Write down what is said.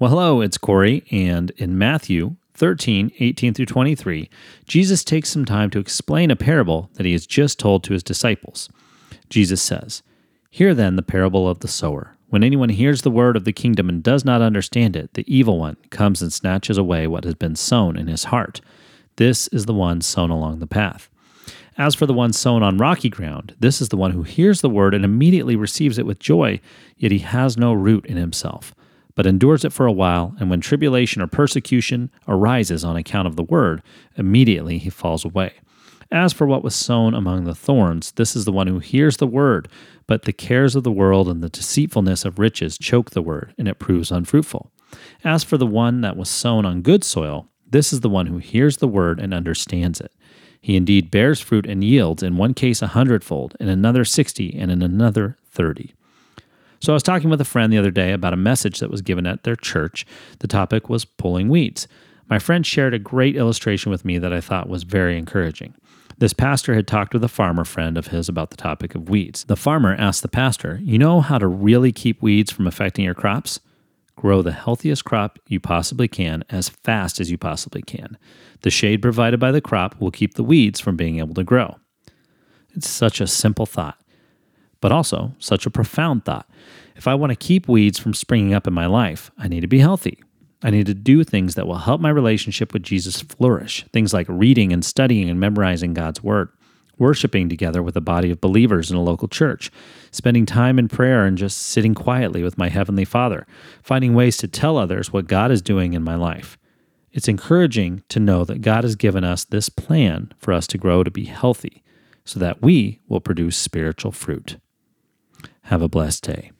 Well, hello, it's Corey, and in Matthew 13, 18 through 23, Jesus takes some time to explain a parable that he has just told to his disciples. Jesus says, Hear then the parable of the sower. When anyone hears the word of the kingdom and does not understand it, the evil one comes and snatches away what has been sown in his heart. This is the one sown along the path. As for the one sown on rocky ground, this is the one who hears the word and immediately receives it with joy, yet he has no root in himself but endures it for a while, and when tribulation or persecution arises on account of the word, immediately he falls away. As for what was sown among the thorns, this is the one who hears the word, but the cares of the world and the deceitfulness of riches choke the word, and it proves unfruitful. As for the one that was sown on good soil, this is the one who hears the word and understands it. He indeed bears fruit and yields, in one case a hundredfold, in another sixty, and in another thirty. So I was talking with a friend the other day about a message that was given at their church. The topic was pulling weeds. My friend shared a great illustration with me that I thought was very encouraging. This pastor had talked with a farmer friend of his about the topic of weeds. The farmer asked the pastor, You know how to really keep weeds from affecting your crops? Grow the healthiest crop you possibly can as fast as you possibly can. The shade provided by the crop will keep the weeds from being able to grow. It's such a simple thought but also such a profound thought. If I want to keep weeds from springing up in my life, I need to be healthy. I need to do things that will help my relationship with Jesus flourish. Things like reading and studying and memorizing God's Word, worshiping together with a body of believers in a local church, spending time in prayer and just sitting quietly with my Heavenly Father, finding ways to tell others what God is doing in my life. It's encouraging to know that God has given us this plan for us to grow to be healthy so that we will produce spiritual fruit. Have a blessed day.